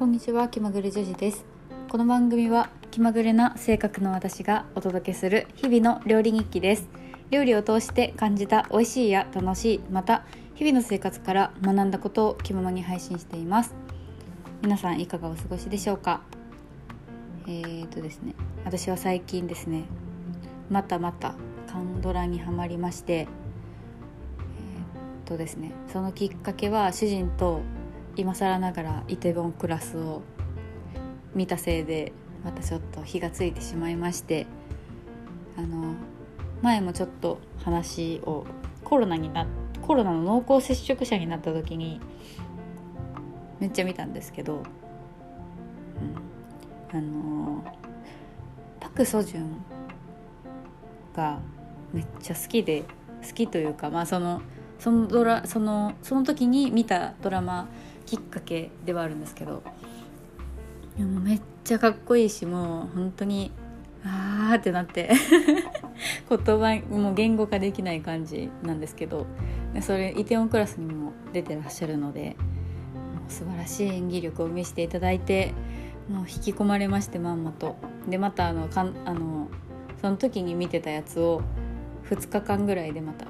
こんにちは気まぐれ女子です。この番組は気まぐれな性格の私がお届けする日々の料理日記です。料理を通して感じた美味しいや楽しいまた日々の生活から学んだことを気ままに配信しています。皆さんいかがお過ごしでしょうか？えーとですね私は最近ですねまたまたカンドラにはまりましてえー、っとですねそのきっかけは主人と今更ながらイテウォンクラスを見たせいでまたちょっと火がついてしまいましてあの前もちょっと話をコロナになコロナの濃厚接触者になった時にめっちゃ見たんですけど、うん、あのパク・ソジュンがめっちゃ好きで好きというかまあそのそのドラそのその時に見たドラマきっかけではあるんですけどいやもめっちゃかっこいいしもう本当にあーってなって 言葉もう言語化できない感じなんですけどそれイテウォンクラスにも出てらっしゃるのでもう素晴らしい演技力を見せていただいてもう引き込まれましてまんまと。でまたあのかんあのその時に見てたやつを2日間ぐらいでまた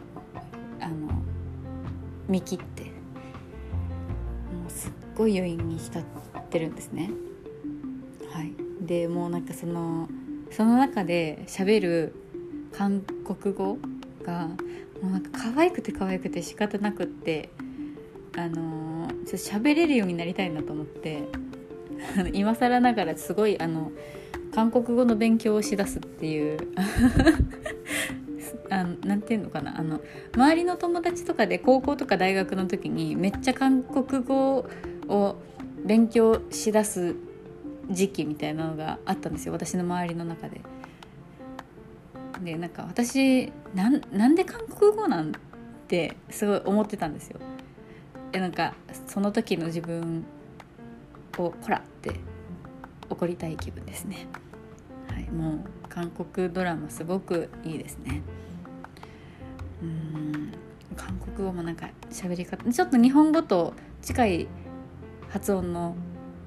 あの見切ってごい余韻に浸ってるんですね。はい、でもうなんかそのその中で喋る韓国語がもうなんか可愛くて可愛くて仕方なくってあのちょっと喋れるようになりたいなと思って 今更ながらすごいあの韓国語の勉強をしだすっていう あのなていうのかなあの周りの友達とかで高校とか大学の時にめっちゃ韓国語をを勉強しだす時期みたいなのがあったんですよ私の周りの中で。でなんか私なんなんで韓国語なんてすごい思ってたんですよ。でなんかその時の自分をこらって怒りたい気分ですね。はい、もう韓国ドラマすごくいいですね。うん韓国語もなんか喋り方ちょっと日本語と近い発音の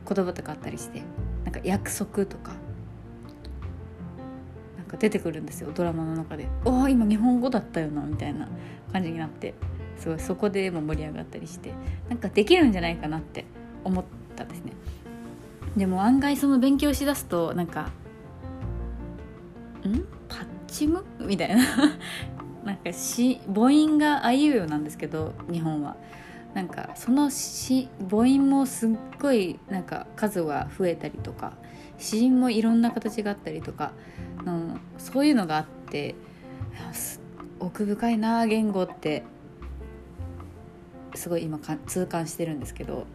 言葉とかあったりしてなんか約束とかなんか出てくるんですよドラマの中で「おお今日本語だったよな」みたいな感じになってすごいそこでも盛り上がったりしてなんかできるんじゃないかなって思ったんですね。でも案外その勉強しだすとなんか「ん？パッチム?」みたいな。なんかし母音があいうようなんですけど日本は。なんかそのし母音もすっごいなんか数が増えたりとか子音もいろんな形があったりとかのそういうのがあって奥深いな言語ってすごい今か痛感してるんですけど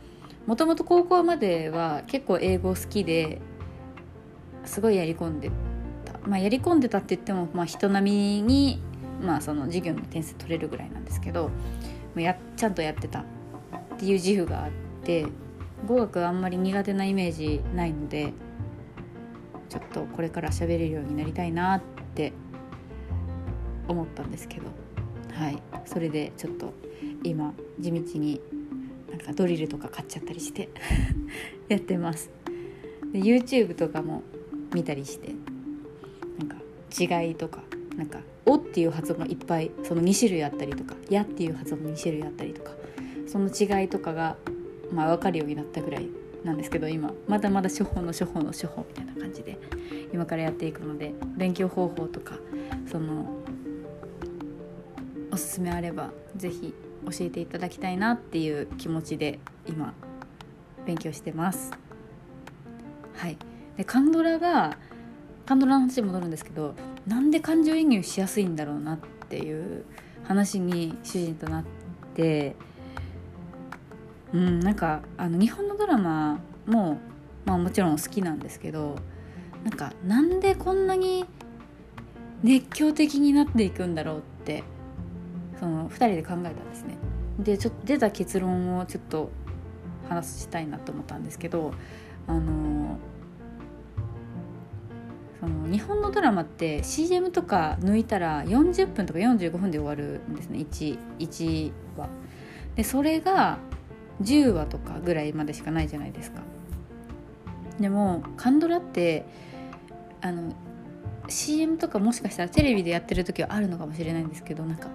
もともと高校までは結構英語好きですごいやり込んでた、まあ、やり込んでたって言っても、まあ、人並みにまあその授業の点数取れるぐらいなんですけどやちゃんとやってた。っていう自負があって語学あんまり苦手なイメージないのでちょっとこれから喋れるようになりたいなって思ったんですけど。はい。それでちょっと今地道になんかドリルとか買っちゃったりして やってます。で YouTube とかも見たりしてなんか違いとかなんか「お」っていう発音がいっぱいその2種類あったりとか「や」っていう発音も2種類あったりとかその違いとかが、まあ、分かるようになったぐらいなんですけど今まだまだ処方の処方の処方みたいな感じで今からやっていくので勉強方法とかそのおすすめあれば是非教えていただきたいなっていう気持ちで今勉強してます。はい、でカンドラがカンドラの話に戻るんですけどなんで感情移入しやすいんだろうなっていう話に主人となってうんなんかあの日本のドラマも、まあ、もちろん好きなんですけどなんかなんでこんなに熱狂的になっていくんだろうってその2人で考えたんですね。でちょっと出た結論をちょっと話したいなと思ったんですけどあのその日本のドラマって CM とか抜いたら40分とか45分で終わるんですね。1, 1話。でそれが10話とかぐらいまでしかないじゃないですか。でもカンドラってあの CM とかもしかしたらテレビでやってる時はあるのかもしれないんですけどなんか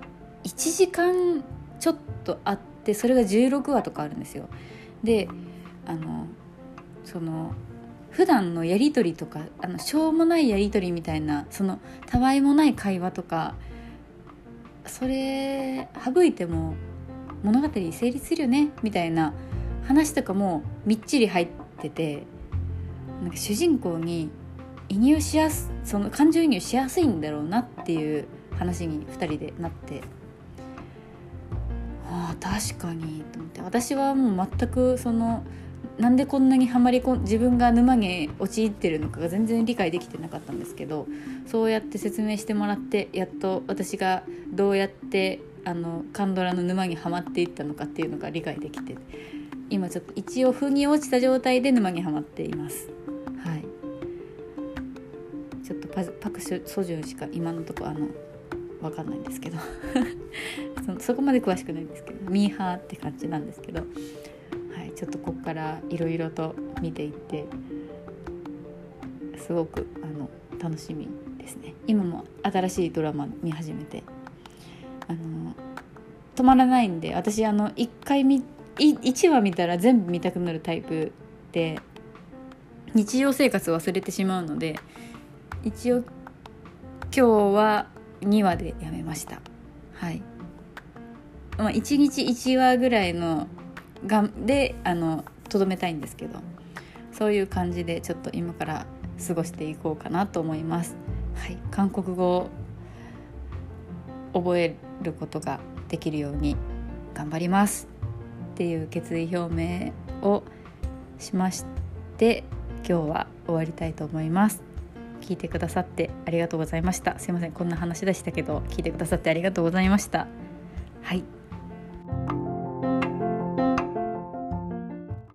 1時間ちょっとあってそれが16話とかあるんですよ。であのその普段のやり取りとかあのしょうもないやり取りみたいなそのたわいもない会話とかそれ省いても物語成立するよねみたいな話とかもみっちり入っててなんか主人公に移入しやすその感情移入しやすいんだろうなっていう話に2人でなって。ああ確かにと思って。私はもう全くそのなんでこんなにはまりこ自分が沼に陥ってるのかが全然理解できてなかったんですけどそうやって説明してもらってやっと私がどうやってあのカンドラの沼にはまっていったのかっていうのが理解できて今ちょっと一応腑に落ちた状態で沼にはまっています。はい。ちょっとパパク・ソジュンしか今のとこあの分かんないんですけど。そそこまで詳しくないんですけど。ミーハーって感じなんですけど。ちょっとここからいろいろと見ていってすごくあの楽しみですね。今も新しいドラマ見始めてあの止まらないんで私あの1回見1話見たら全部見たくなるタイプで日常生活忘れてしまうので一応今日は2話でやめました。はい。まあ1日1話ぐらいのがであのとどめたいんですけどそういう感じでちょっと今から過ごしていこうかなと思います。はい、韓国語を覚えることができるように頑張りますっていう決意表明をしまして今日は終わりたいと思います。聞いてくださってありがとうございました。すいませんこんな話でしたけど聞いてくださってありがとうございました。はい